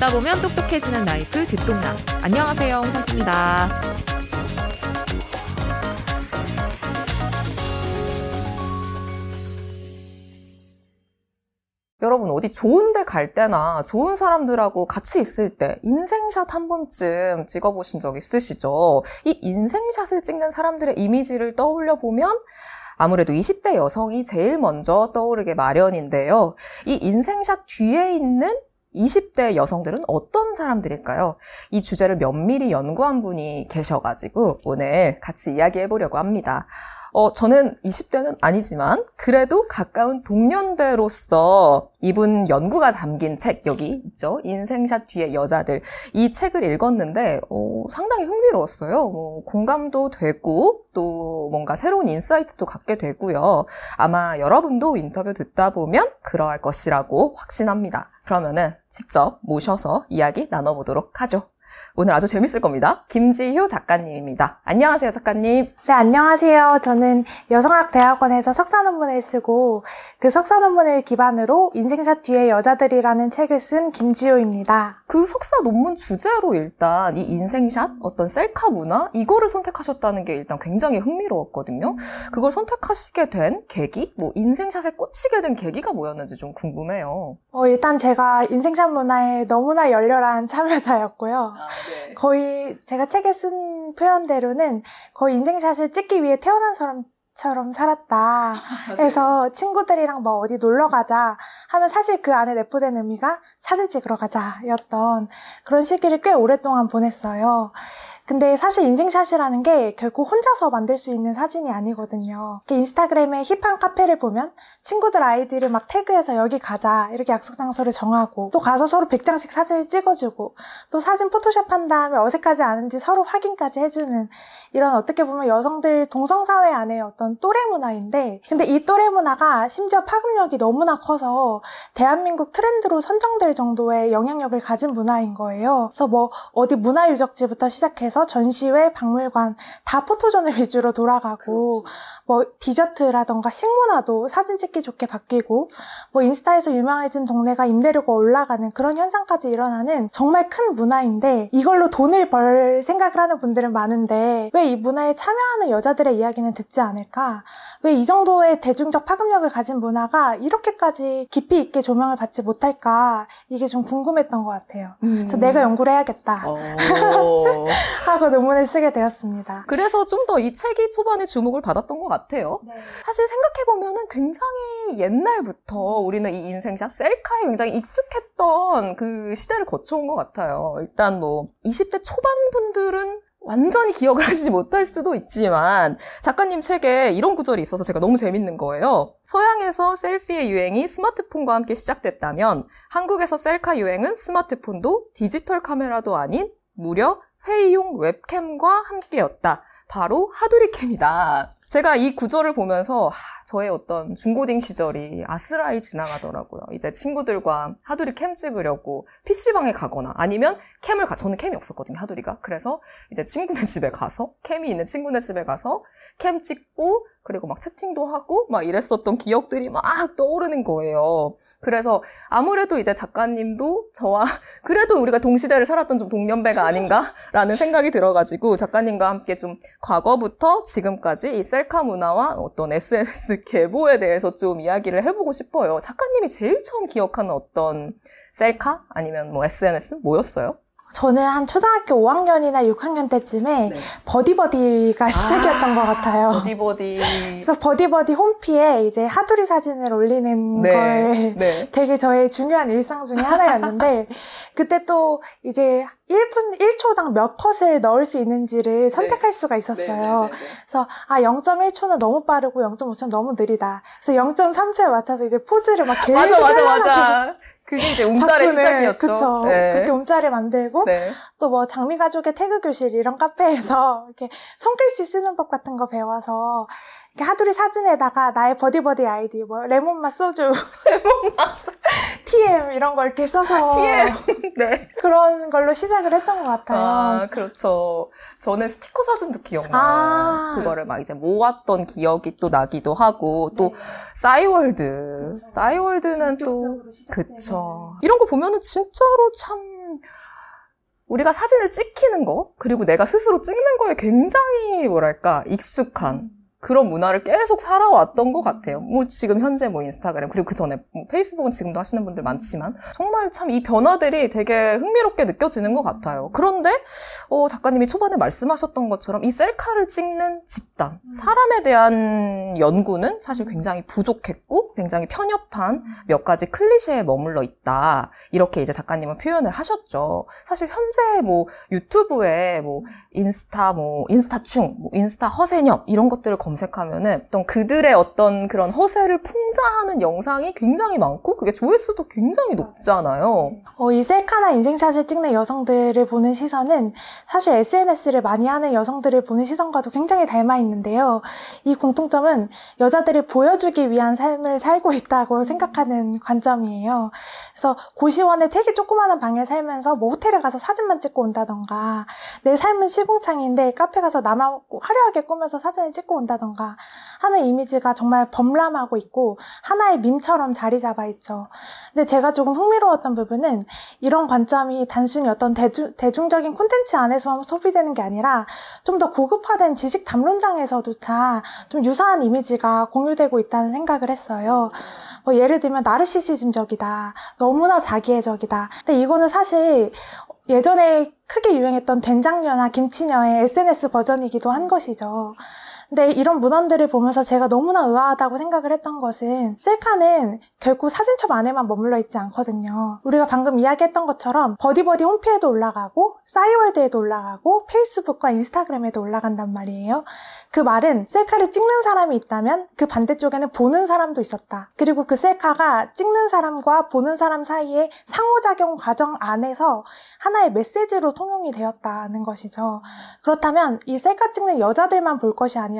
듣다 보면 똑똑해지는 라이프 듣동남. 안녕하세요, 홍상치입니다. 여러분 어디 좋은 데 갈 때나 좋은 사람들하고 같이 있을 때 인생샷 한 번쯤 찍어보신 적 있으시죠? 이 인생샷을 찍는 사람들의 이미지를 떠올려 보면 아무래도 20대 여성이 제일 먼저 떠오르게 마련인데요. 이 인생샷 뒤에 있는 20대 여성들은 어떤 사람들일까요? 이 주제를 면밀히 연구한 분이 계셔가지고 오늘 같이 이야기해 보려고 합니다. 어, 저는 20대는 아니지만 그래도 가까운 동년배로서 이분 연구가 담긴 책 여기 있죠. 인생샷 뒤의 여자들 이 책을 읽었는데 어, 상당히 흥미로웠어요. 뭐 공감도 되고 또 뭔가 새로운 인사이트도 갖게 되고요. 아마 여러분도 인터뷰 듣다 보면 그러할 것이라고 확신합니다. 그러면은 직접 모셔서 이야기 나눠보도록 하죠. 오늘 아주 재밌을 겁니다. 김지효 작가님입니다. 안녕하세요, 작가님. 네, 안녕하세요. 저는 여성학대학원에서 석사 논문을 쓰고 그 석사 논문을 기반으로 인생샷 뒤의 여자들이라는 책을 쓴 김지효입니다. 그 석사 논문 주제로 일단 이 인생샷, 어떤 셀카 문화, 이거를 선택하셨다는 게 일단 굉장히 흥미로웠거든요. 그걸 선택하시게 된 계기? 뭐 인생샷에 꽂히게 된 계기가 뭐였는지 좀 궁금해요. 어, 일단 제가 인생샷 문화에 너무나 열렬한 참여자였고요. 네. 거의 제가 책에 쓴 표현대로는 거의 인생샷을 찍기 위해 태어난 사람 처럼 살았다. 해서 친구들이랑 뭐 어디 놀러 가자 하면 사실 그 안에 내포된 의미가 사진 찍으러 가자였던 그런 시기를 꽤 오랫동안 보냈어요. 근데 사실 인생샷이라는 게 결국 혼자서 만들 수 있는 사진이 아니거든요. 인스타그램에 힙한 카페를 보면 친구들 아이디를 막 태그해서 여기 가자 이렇게 약속 장소를 정하고 또 가서 서로 100장씩 사진을 찍어주고 또 사진 포토샵 한 다음에 어색하지 않은지 서로 확인까지 해주는 이런 어떻게 보면 여성들 동성사회 안에 어떤 또래 문화인데 근데 이 또래 문화가 심지어 파급력이 너무나 커서 대한민국 트렌드로 선정될 정도의 영향력을 가진 문화인 거예요. 그래서 뭐 어디 문화유적지부터 시작해서 전시회, 박물관 다 포토존을 위주로 돌아가고 그렇지. 뭐 디저트라던가 식문화도 사진 찍기 좋게 바뀌고 뭐 인스타에서 유명해진 동네가 임대료가 올라가는 그런 현상까지 일어나는 정말 큰 문화인데 이걸로 돈을 벌 생각을 하는 분들은 많은데 왜 이 문화에 참여하는 여자들의 이야기는 듣지 않을까? 왜 이 정도의 대중적 파급력을 가진 문화가 이렇게까지 깊이 있게 조명을 받지 못할까? 이게 좀 궁금했던 것 같아요. 음. 그래서 내가 연구를 해야겠다. 어. 하고 논문을 쓰게 되었습니다. 그래서 좀 더 이 책이 초반에 주목을 받았던 것 같아요. 네. 사실 생각해 보면 굉장히 옛날부터 우리는 이 인생샷, 셀카에 굉장히 익숙했던 그 시대를 거쳐온 것 같아요. 일단 뭐 20대 초반 분들은 완전히 기억을 하시지 못할 수도 있지만 작가님 책에 이런 구절이 있어서 제가 너무 재밌는 거예요. 서양에서 셀피의 유행이 스마트폰과 함께 시작됐다면 한국에서 셀카 유행은 스마트폰도 디지털 카메라도 아닌 무려 회의용 웹캠과 함께였다. 바로 하두리캠이다. 제가 이 구절을 보면서 하, 저의 어떤 중고딩 시절이 아스라이 지나가더라고요. 이제 친구들과 하두리 캠 찍으려고 PC방에 가거나 아니면 캠을 가, 저는 캠이 없었거든요, 하두리가. 그래서 이제 친구네 집에 가서, 캠이 있는 친구네 집에 가서 캠 찍고 그리고 막 채팅도 하고 막 이랬었던 기억들이 막 떠오르는 거예요. 그래서 아무래도 이제 작가님도 저와 그래도 우리가 동시대를 살았던 좀 동년배가 아닌가라는 생각이 들어가지고 작가님과 함께 좀 과거부터 지금까지 이 셀카 문화와 어떤 SNS 계보에 대해서 좀 이야기를 해보고 싶어요. 작가님이 제일 처음 기억하는 어떤 셀카 아니면 뭐 SNS 뭐였어요? 저는 한 초등학교 5학년이나 6학년 때쯤에 네. 버디버디가 아, 시작이었던 것 같아요. 버디버디. 그래서 버디버디 홈피에 이제 하두리 사진을 올리는 네. 거에 네. 되게 저의 중요한 일상 중에 하나였는데 그때 또 이제 1분, 1초당 몇 컷을 넣을 수 있는지를 네. 선택할 수가 있었어요. 네, 네, 그래서 아 0.1초는 너무 빠르고 0.5초는 너무 느리다. 그래서 0.3초에 맞춰서 이제 포즈를 막 계속 맞아 맞아 맞아. 그게 이제 움짤의 시작이었죠. 그쵸. 네. 그렇게 움짤을 만들고 네. 또뭐 장미 가족의 태그 교실 이런 카페에서 이렇게 손글씨 쓰는 법 같은 거 배워서 하두리 사진에다가 나의 버디버디 아이디 뭐 레몬맛 소주, 레몬맛 TM 이런 걸 이렇게 써서 TM 네 그런 걸로 시작을 했던 것 같아요. 아 그렇죠. 저는 스티커 사진도 기억나요. 아~ 그거를 막 이제 모았던 기억이 또 나기도 하고 또 네. 싸이월드, 그렇죠. 싸이월드는 또 그쵸. 이런 거 보면은 진짜로 참 우리가 사진을 찍히는 거, 그리고 내가 스스로 찍는 거에 굉장히 뭐랄까, 익숙한 그런 문화를 계속 살아왔던 것 같아요. 뭐 지금 현재 뭐 인스타그램 그리고 그 전에 뭐 페이스북은 지금도 하시는 분들 많지만 정말 참 이 변화들이 되게 흥미롭게 느껴지는 것 같아요. 그런데 어, 작가님이 초반에 말씀하셨던 것처럼 이 셀카를 찍는 집단 사람에 대한 연구는 사실 굉장히 부족했고 굉장히 편협한 몇 가지 클리셰에 머물러 있다 이렇게 이제 작가님은 표현을 하셨죠. 사실 현재 뭐 유튜브에 뭐 인스타 뭐 인스타충, 뭐 인스타 허세녀 이런 것들을 검 색하면은 어떤 그들의 어떤 그런 허세를 풍자하는 영상이 굉장히 많고 그게 조회수도 굉장히 높잖아요. 어, 이 셀카나 인생샷을 찍는 여성들을 보는 시선은 사실 SNS를 많이 하는 여성들을 보는 시선과도 굉장히 닮아 있는데요. 이 공통점은 여자들이 보여주기 위한 삶을 살고 있다고 생각하는 관점이에요. 그래서 고시원에 되게 조그마한 방에 살면서 뭐 호텔에 가서 사진만 찍고 온다던가 내 삶은 시궁창인데 카페 가서 남하고 화려하게 꾸며서 사진을 찍고 온다던가 하는 이미지가 정말 범람하고 있고 하나의 밈처럼 자리 잡아 있죠. 근데 제가 조금 흥미로웠던 부분은 이런 관점이 단순히 어떤 대중, 대중적인 콘텐츠 안에서만 소비되는 게 아니라 좀 더 고급화된 지식 담론장에서조차 좀 유사한 이미지가 공유되고 있다는 생각을 했어요. 뭐 예를 들면 나르시시즘적이다. 너무나 자기애적이다. 근데 이거는 사실 예전에 크게 유행했던 된장녀나 김치녀의 SNS 버전이기도 한 것이죠. 근데 이런 문헌들을 보면서 제가 너무나 의아하다고 생각을 했던 것은 셀카는 결국 사진첩 안에만 머물러 있지 않거든요. 우리가 방금 이야기했던 것처럼 버디버디 홈피에도 올라가고 싸이월드에도 올라가고 페이스북과 인스타그램에도 올라간단 말이에요. 그 말은 셀카를 찍는 사람이 있다면 그 반대쪽에는 보는 사람도 있었다. 그리고 그 셀카가 찍는 사람과 보는 사람 사이의 상호작용 과정 안에서 하나의 메시지로 통용이 되었다는 것이죠. 그렇다면 이 셀카 찍는 여자들만 볼 것이 아니라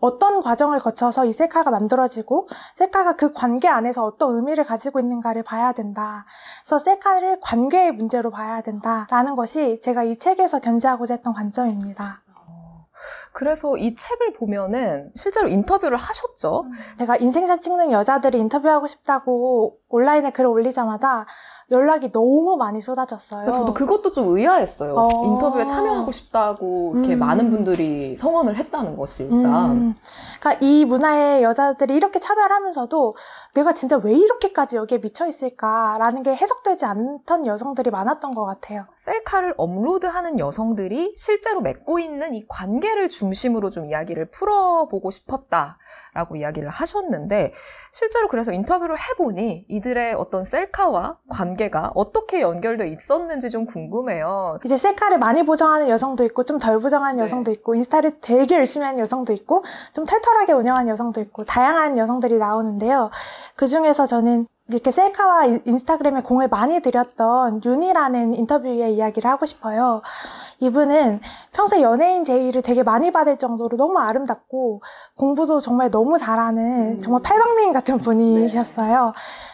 어떤 과정을 거쳐서 이 셀카가 만들어지고 셀카가 그 관계 안에서 어떤 의미를 가지고 있는가를 봐야 된다. 그래서 셀카를 관계의 문제로 봐야 된다라는 것이 제가 이 책에서 견지하고자 했던 관점입니다. 그래서 이 책을 보면은 실제로 인터뷰를 하셨죠. 제가 인생샷 찍는 여자들을 인터뷰하고 싶다고 온라인에 글을 올리자마자 연락이 너무 많이 쏟아졌어요. 저도 그것도 좀 의아했어요. 어. 인터뷰에 참여하고 싶다고 이렇게 음. 많은 분들이 성원을 했다는 것이 일단. 음, 그러니까 이 문화에 여자들이 이렇게 참여를 하면서도 내가 진짜 왜 이렇게까지 여기에 미쳐 있을까라는 게 해석되지 않던 여성들이 많았던 것 같아요. 셀카를 업로드하는 여성들이 실제로 맺고 있는 이 관계를 중심으로 좀 이야기를 풀어보고 싶었다라고 이야기를 하셨는데 실제로 그래서 인터뷰를 해보니 이들의 어떤 셀카와 관계 가 어떻게 연결돼 있었는지 좀 궁금해요. 이제 셀카를 많이 보정하는 여성도 있고 좀 덜 보정하는 네. 여성도 있고 인스타를 되게 열심히 하는 여성도 있고 좀 털털하게 운영하는 여성도 있고 다양한 여성들이 나오는데요. 그 중에서 저는 이렇게 셀카와 인- 인스타그램에 공을 많이 들였던 윤이라는 인터뷰의 이야기를 하고 싶어요. 이분은 평소에 연예인 제의를 되게 많이 받을 정도로 너무 아름답고 공부도 정말 너무 잘하는 음. 정말 팔방미인 같은 분이셨어요.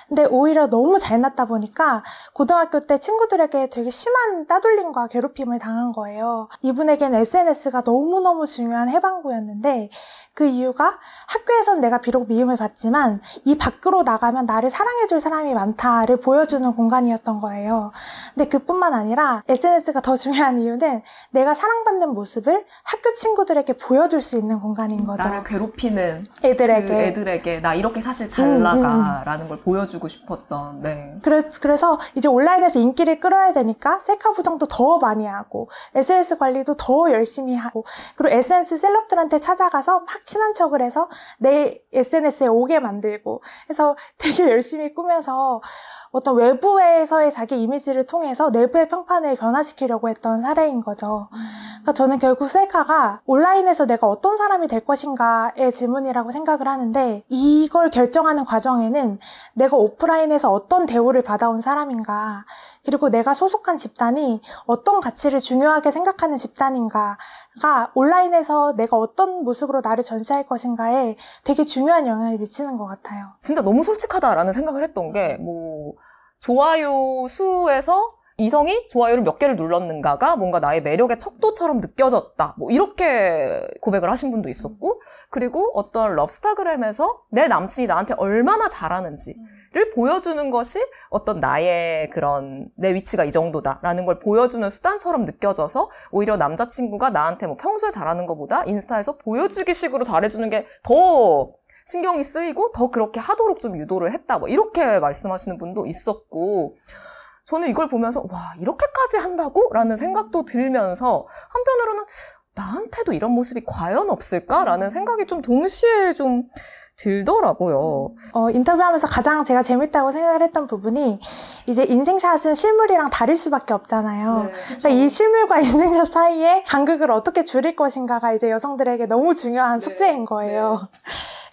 근데 오히려 너무 잘났다 보니까 고등학교 때 친구들에게 되게 심한 따돌림과 괴롭힘을 당한 거예요. 이분에겐 SNS가 너무너무 중요한 해방구였는데 그 이유가 학교에선 내가 비록 미움을 받지만 이 밖으로 나가면 나를 사랑해 줄 사람이 많다를 보여주는 공간이었던 거예요. 근데 그뿐만 아니라 SNS가 더 중요한 이유는 내가 사랑받는 모습을 학교 친구들에게 보여줄 수 있는 공간인 거죠. 나를 괴롭히는 애들에게. 그 애들에게 나 이렇게 사실 잘 음, 나가라는 걸 보여주고 싶었던. 네. 그래, 그래서 이제 온라인에서 인기를 끌어야 되니까 셀카 보정도 더 많이 하고 SNS 관리도 더 열심히 하고 그리고 SNS 셀럽들한테 찾아가서 막 친한 척을 해서 내 SNS에 오게 만들고 해서 되게 열심히 꾸며서 어떤 외부에서의 자기 이미지를 통해서 내부의 평판을 변화시키려고 했던 사례인 거죠. 그러니까 저는 결국 셀카가 온라인에서 내가 어떤 사람이 될 것인가의 질문이라고 생각을 하는데 이걸 결정하는 과정에는 내가 오프라인에서 어떤 대우를 받아온 사람인가 그리고 내가 소속한 집단이 어떤 가치를 중요하게 생각하는 집단인가가 온라인에서 내가 어떤 모습으로 나를 전시할 것인가에 되게 중요한 영향을 미치는 것 같아요. 진짜 너무 솔직하다라는 생각을 했던 게, 뭐, 좋아요 수에서 이성이 좋아요를 몇 개를 눌렀는가가 뭔가 나의 매력의 척도처럼 느껴졌다. 뭐, 이렇게 고백을 하신 분도 있었고, 그리고 어떤 럽스타그램에서 내 남친이 나한테 얼마나 잘하는지, 보여주는 것이 어떤 나의 그런 내 위치가 이 정도다라는 걸 보여주는 수단처럼 느껴져서 오히려 남자친구가 나한테 뭐 평소에 잘하는 것보다 인스타에서 보여주기 식으로 잘해주는 게더 신경이 쓰이고 더 그렇게 하도록 좀 유도를 했다. 뭐 이렇게 말씀하시는 분도 있었고 저는 이걸 보면서 와 이렇게까지 한다고? 라는 생각도 들면서 한편으로는 나한테도 이런 모습이 과연 없을까라는 생각이 좀 동시에 좀 들더라고요. 어, 인터뷰하면서 가장 제가 재밌다고 생각을 했던 부분이 이제 인생샷은 실물이랑 다를 수밖에 없잖아요. 그러니까 이 실물과 인생샷 사이에 간극을 어떻게 줄일 것인가가 이제 여성들에게 너무 중요한 숙제인 거예요.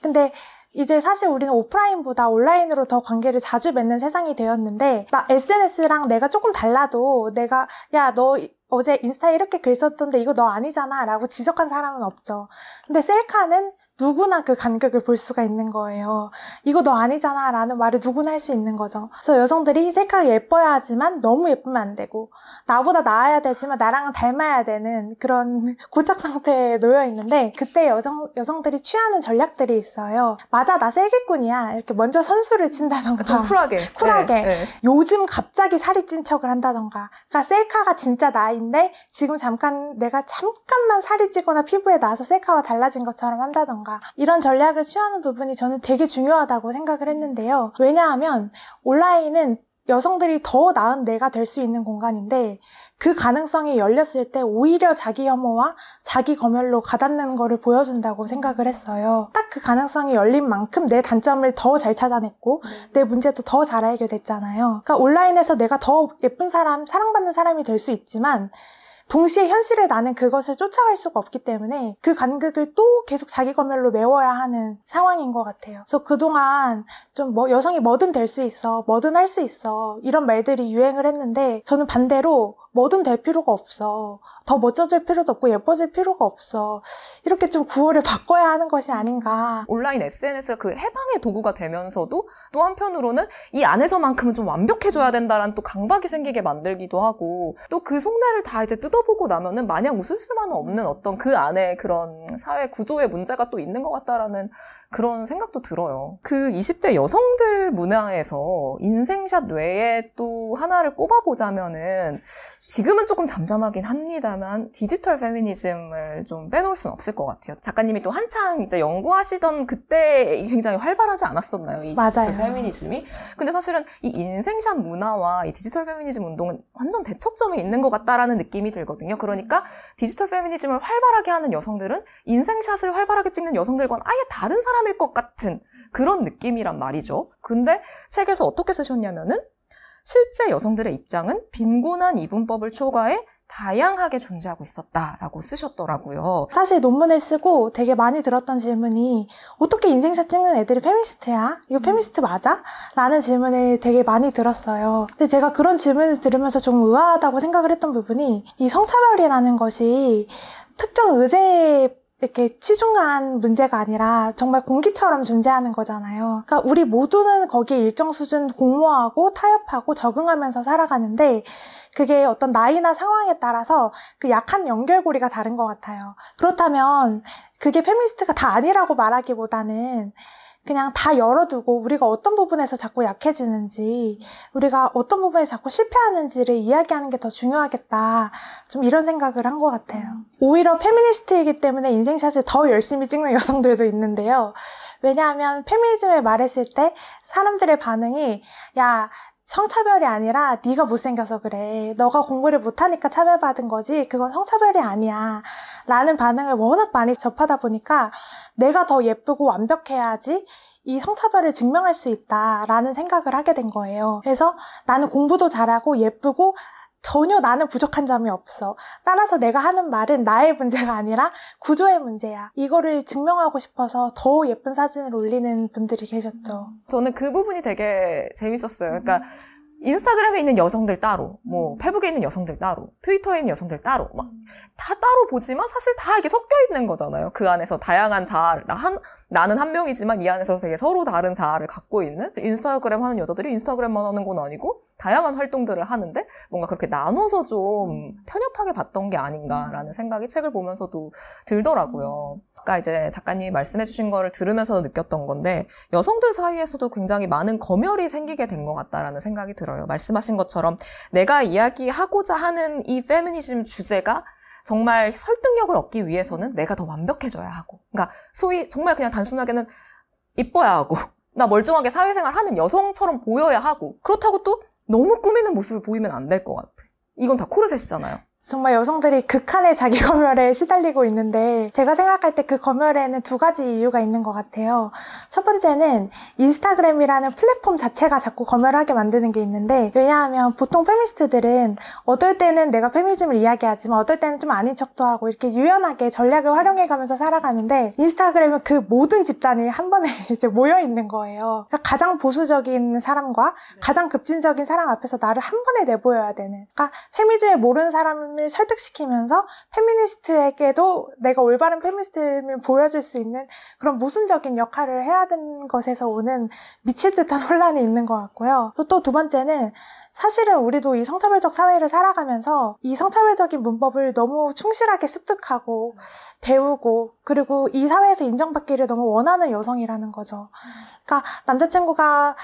근데 이제 사실 우리는 오프라인보다 온라인으로 더 관계를 자주 맺는 세상이 되었는데 나 SNS랑 내가 조금 달라도 내가 야 너 어제 인스타에 이렇게 글 썼던데 이거 너 아니잖아 라고 지적한 사람은 없죠. 근데 셀카는 누구나 그 간극을 볼 수가 있는 거예요. 이거 너 아니잖아 라는 말을 누구나 할 수 있는 거죠. 그래서 여성들이 셀카가 예뻐야 하지만 너무 예쁘면 안 되고 나보다 나아야 되지만 나랑은 닮아야 되는 그런 고착 상태에 놓여 있는데 그때 여성, 여성들이 취하는 전략들이 있어요. 맞아 나 셀기꾼이야 이렇게 먼저 선수를 친다던가 좀 쿨하게. 쿨하게. 네, 네. 요즘 갑자기 살이 찐 척을 한다던가. 그러니까 셀카가 진짜 나인데 지금 잠깐 내가 잠깐만 살이 찌거나 피부에 나서 셀카와 달라진 것처럼 한다던가. 이런 전략을 취하는 부분이 저는 되게 중요하다고 생각을 했는데요. 왜냐하면 온라인은 여성들이 더 나은 내가 될 수 있는 공간인데 그 가능성이 열렸을 때 오히려 자기 혐오와 자기 검열로 가닿는 거를 보여준다고 생각을 했어요. 딱 그 가능성이 열린 만큼 내 단점을 더 잘 찾아냈고 내 문제도 더잘 해결됐잖아요. 그러니까 온라인에서 내가 더 예쁜 사람, 사랑받는 사람이 될 수 있지만 동시에 현실에 나는 그것을 쫓아갈 수가 없기 때문에 그 간극을 또 계속 자기 검열로 메워야 하는 상황인 것 같아요. 그래서 그동안 좀 뭐 여성이 뭐든 될 수 있어, 뭐든 할 수 있어 이런 말들이 유행을 했는데 저는 반대로 뭐든 될 필요가 없어. 더 멋져질 필요도 없고 예뻐질 필요가 없어. 이렇게 좀 구호를 바꿔야 하는 것이 아닌가. 온라인 SNS가 그 해방의 도구가 되면서도 또 한편으로는 이 안에서만큼은 좀 완벽해져야 된다라는 또 강박이 생기게 만들기도 하고 또 그 속내를 다 이제 뜯어보고 나면은 마냥 웃을 수만은 없는 어떤 그 안에 그런 사회 구조의 문제가 또 있는 것 같다라는 그런 생각도 들어요. 그 20대 여성들 문화에서 인생샷 외에 또 하나를 꼽아보자면은 지금은 조금 잠잠하긴 합니다만 디지털 페미니즘을 좀 빼놓을 수는 없을 것 같아요. 작가님이 또 한창 이제 연구하시던 그때 굉장히 활발하지 않았었나요? 이 디지털 맞아요. 페미니즘이. 근데 사실은 이 인생샷 문화와 이 디지털 페미니즘 운동은 완전 대척점에 있는 것 같다라는 느낌이 들거든요. 그러니까 디지털 페미니즘을 활발하게 하는 여성들은 인생샷을 활발하게 찍는 여성들과는 아예 다른 사람일 것 같은 그런 느낌이란 말이죠. 근데 책에서 어떻게 쓰셨냐면은 실제 여성들의 입장은 빈곤한 이분법을 초과해 다양하게 존재하고 있었다라고 쓰셨더라고요. 사실 논문을 쓰고 되게 많이 들었던 질문이 어떻게 인생샷 찍는 애들이 페미니스트야? 이거 페미니스트 맞아? 라는 질문을 되게 많이 들었어요. 근데 제가 그런 질문을 들으면서 좀 의아하다고 생각을 했던 부분이 이 성차별이라는 것이 특정 의제에 이렇게 치중한 문제가 아니라 정말 공기처럼 존재하는 거잖아요. 그러니까 우리 모두는 거기에 일정 수준 공모하고 타협하고 적응하면서 살아가는데 그게 어떤 나이나 상황에 따라서 그 약한 연결고리가 다른 것 같아요. 그렇다면 그게 페미니스트가 다 아니라고 말하기보다는 그냥 다 열어두고 우리가 어떤 부분에서 자꾸 약해지는지 우리가 어떤 부분에 자꾸 실패하는지를 이야기하는 게 더 중요하겠다. 좀 이런 생각을 한 것 같아요. 오히려 페미니스트이기 때문에 인생샷을 더 열심히 찍는 여성들도 있는데요. 왜냐하면 페미니즘을 말했을 때 사람들의 반응이 야 성차별이 아니라 네가 못생겨서 그래. 너가 공부를 못하니까 차별받은 거지. 그건 성차별이 아니야. 라는 반응을 워낙 많이 접하다 보니까 내가 더 예쁘고 완벽해야지 이 성차별을 증명할 수 있다라는 생각을 하게 된 거예요. 그래서 나는 공부도 잘하고 예쁘고 전혀 나는 부족한 점이 없어. 따라서 내가 하는 말은 나의 문제가 아니라 구조의 문제야. 이거를 증명하고 싶어서 더 예쁜 사진을 올리는 분들이 계셨죠. 저는 그 부분이 되게 재밌었어요. 그러니까 인스타그램에 있는 여성들 따로, 뭐 페북에 있는 여성들 따로, 트위터에 있는 여성들 따로, 막 다 따로 보지만 사실 다 이게 섞여 있는 거잖아요. 그 안에서 다양한 자아를 나 한, 나는 한 명이지만 이 안에서 되게 서로 다른 자아를 갖고 있는 인스타그램 하는 여자들이 인스타그램만 하는 건 아니고 다양한 활동들을 하는데 뭔가 그렇게 나눠서 좀 편협하게 봤던 게 아닌가라는 생각이 책을 보면서도 들더라고요. 아까 이제 작가님이 말씀해주신 거를 들으면서 느꼈던 건데 여성들 사이에서도 굉장히 많은 검열이 생기게 된 것 같다라는 생각이 들어요. 말씀하신 것처럼 내가 이야기하고자 하는 이 페미니즘 주제가 정말 설득력을 얻기 위해서는 내가 더 완벽해져야 하고. 그러니까 소위 정말 그냥 단순하게는 이뻐야 하고, 나 멀쩡하게 사회생활 하는 여성처럼 보여야 하고, 그렇다고 또 너무 꾸미는 모습을 보이면 안 될 것 같아. 이건 다 코르셋이잖아요. 정말 여성들이 극한의 자기 검열에 시달리고 있는데 제가 생각할 때 그 검열에는 두 가지 이유가 있는 것 같아요. 첫 번째는 인스타그램이라는 플랫폼 자체가 자꾸 검열하게 만드는 게 있는데 왜냐하면 보통 페미니스트들은 어떨 때는 내가 페미니즘을 이야기하지만 어떨 때는 좀 아닌 척도 하고 이렇게 유연하게 전략을 활용해 가면서 살아가는데 인스타그램은 그 모든 집단이 한 번에 이제 모여 있는 거예요. 그러니까 가장 보수적인 사람과 가장 급진적인 사람 앞에서 나를 한 번에 내보여야 되는. 그러니까 페미니즘을 모르는 사람 사람을 설득시키면서 페미니스트에게도 내가 올바른 페미니스트를 보여줄 수 있는 그런 모순적인 역할을 해야 되는 것에서 오는 미칠 듯한 혼란이 있는 것 같고요. 또 두 번째는 사실은 우리도 이 성차별적 사회를 살아가면서 이 성차별적인 문법을 너무 충실하게 습득하고 배우고 그리고 이 사회에서 인정받기를 너무 원하는 여성이라는 거죠. 그러니까 남자친구가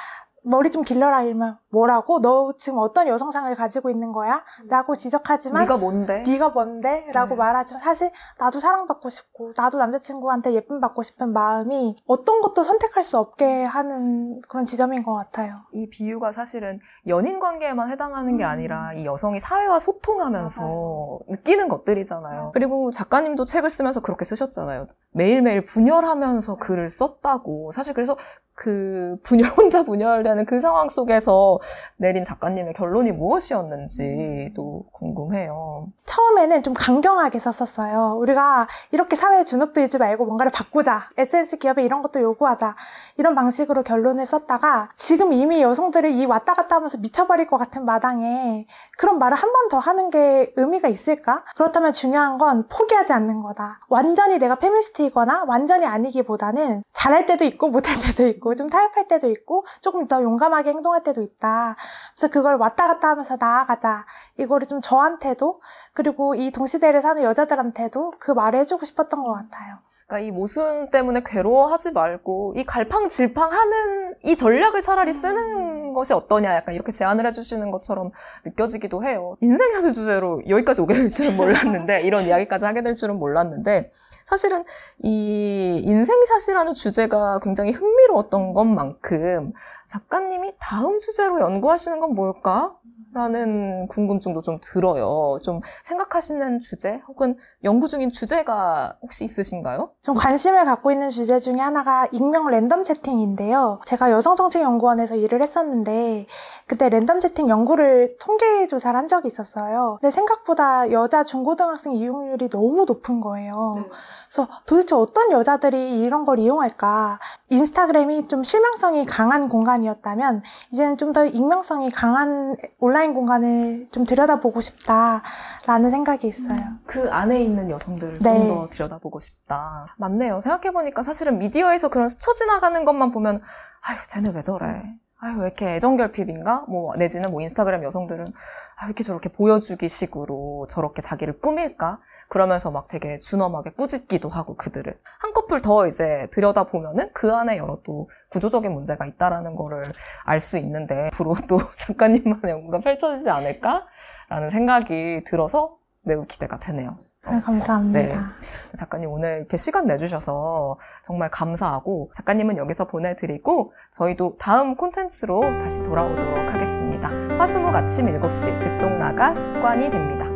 머리 좀 길러라 이러면 뭐라고? 너 지금 어떤 여성상을 가지고 있는 거야? 라고 지적하지만 네가 뭔데? 네가 뭔데? 라고 네. 말하지만 사실 나도 사랑받고 싶고 나도 남자친구한테 예쁨 받고 싶은 마음이 어떤 것도 선택할 수 없게 하는 그런 지점인 것 같아요. 이 비유가 사실은 연인 관계에만 해당하는 게 음. 아니라 이 여성이 사회와 소통하면서 맞아요. 느끼는 것들이잖아요. 그리고 작가님도 책을 쓰면서 그렇게 쓰셨잖아요. 매일매일 분열하면서 글을 썼다고. 사실 그래서 그 분열, 혼자 분열되는 그 상황 속에서 내린 작가님의 결론이 무엇이었는지도 궁금해요. 처음에는 좀 강경하게 썼었어요. 우리가 이렇게 사회에 주눅들지 말고 뭔가를 바꾸자. SNS 기업에 이런 것도 요구하자. 이런 방식으로 결론을 썼다가 지금 이미 여성들이 이 왔다 갔다 하면서 미쳐버릴 것 같은 마당에 그런 말을 한 번 더 하는 게 의미가 있을까? 그렇다면 중요한 건 포기하지 않는 거다. 완전히 내가 페미니스트 이거나 완전히 아니기보다는 잘할 때도 있고 못할 때도 있고 좀 타협할 때도 있고 조금 더 용감하게 행동할 때도 있다. 그래서 그걸 왔다 갔다 하면서 나아가자. 이거를 좀 저한테도 그리고 이 동시대를 사는 여자들한테도 그 말을 해주고 싶었던 것 같아요. 그러니까 이 모순 때문에 괴로워하지 말고 이 갈팡질팡하는 이 전략을 차라리 쓰는 것이 어떠냐 약간 이렇게 제안을 해주시는 것처럼 느껴지기도 해요. 인생샷을 주제로 여기까지 오게 될 줄은 몰랐는데 이런 이야기까지 하게 될 줄은 몰랐는데 사실은 이 인생샷이라는 주제가 굉장히 흥미로웠던 것만큼 작가님이 다음 주제로 연구하시는 건 뭘까? 라는 궁금증도 좀 들어요. 좀 생각하시는 주제 혹은 연구 중인 주제가 혹시 있으신가요? 좀 관심을 갖고 있는 주제 중에 하나가 익명 랜덤 채팅인데요. 제가 여성정책연구원에서 일을 했었는데 그때 랜덤 채팅 연구를 통계 조사를 한 적이 있었어요. 근데 생각보다 여자 중고등학생 이용률이 너무 높은 거예요. 네. 그래서 도대체 어떤 여자들이 이런 걸 이용할까? 인스타그램이 좀 실명성이 강한 공간이었다면 이제는 좀 더 익명성이 강한 온라인 공간을 좀 들여다보고 싶다라는 생각이 있어요. 그 안에 있는 여성들을 네. 좀더 들여다보고 싶다. 맞네요. 생각해보니까 사실은 미디어에서 그런 스쳐 지나가는 것만 보면, 아유, 쟤네 왜 저래? 아유, 왜 이렇게 애정결핍인가? 뭐, 내지는 뭐 인스타그램 여성들은, 아, 왜 이렇게 저렇게 보여주기 식으로 저렇게 자기를 꾸밀까? 그러면서 막 되게 준엄하게 꾸짖기도 하고 그들을. 한꺼풀 더 이제 들여다 보면은 그 안에 여러 또 구조적인 문제가 있다라는 거를 알 수 있는데, 앞으로 또 작가님만의 연구가 펼쳐지지 않을까라는 생각이 들어서 매우 기대가 되네요. 네, 감사합니다. 네. 작가님 오늘 이렇게 시간 내주셔서 정말 감사하고 작가님은 여기서 보내드리고 저희도 다음 콘텐츠로 다시 돌아오도록 하겠습니다. 화수목 아침 7시 듣동라가 습관이 됩니다.